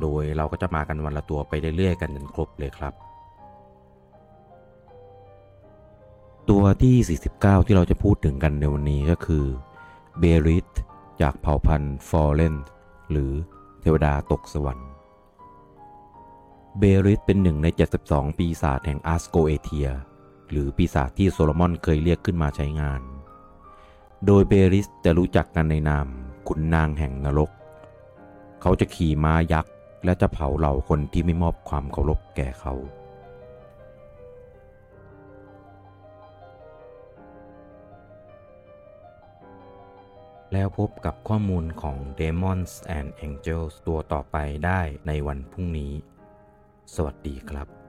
โดยเราก็จะมากันวันละตัวไปเรื่อยๆกันจนครบเลยครับ ตัวที่ 49 ที่เราจะพูดถึงกันในวันนี้ก็คือเบริสจากเผ่าพันธุ์ฟอร์เรนหรือเทวดาตกสวรรค์เบริสเป็นหนึ่งใน 72 ปีศาจแห่งอาสโกเอเทีย หรือปีศาจที่โซโลมอนเคยเรียกขึ้นมาใช้งาน โดยเบริสจะรู้จักกันในนามขุนนางแห่งนรก เขาจะขี่ม้ายักษ์ และจะเผาเหล่าคนที่ไม่มอบความเคารพแก่เขา แล้วพบกับข้อมูลของ Demons and Angels ตัวต่อไปได้ในวันพรุ่งนี้ สวัสดีครับ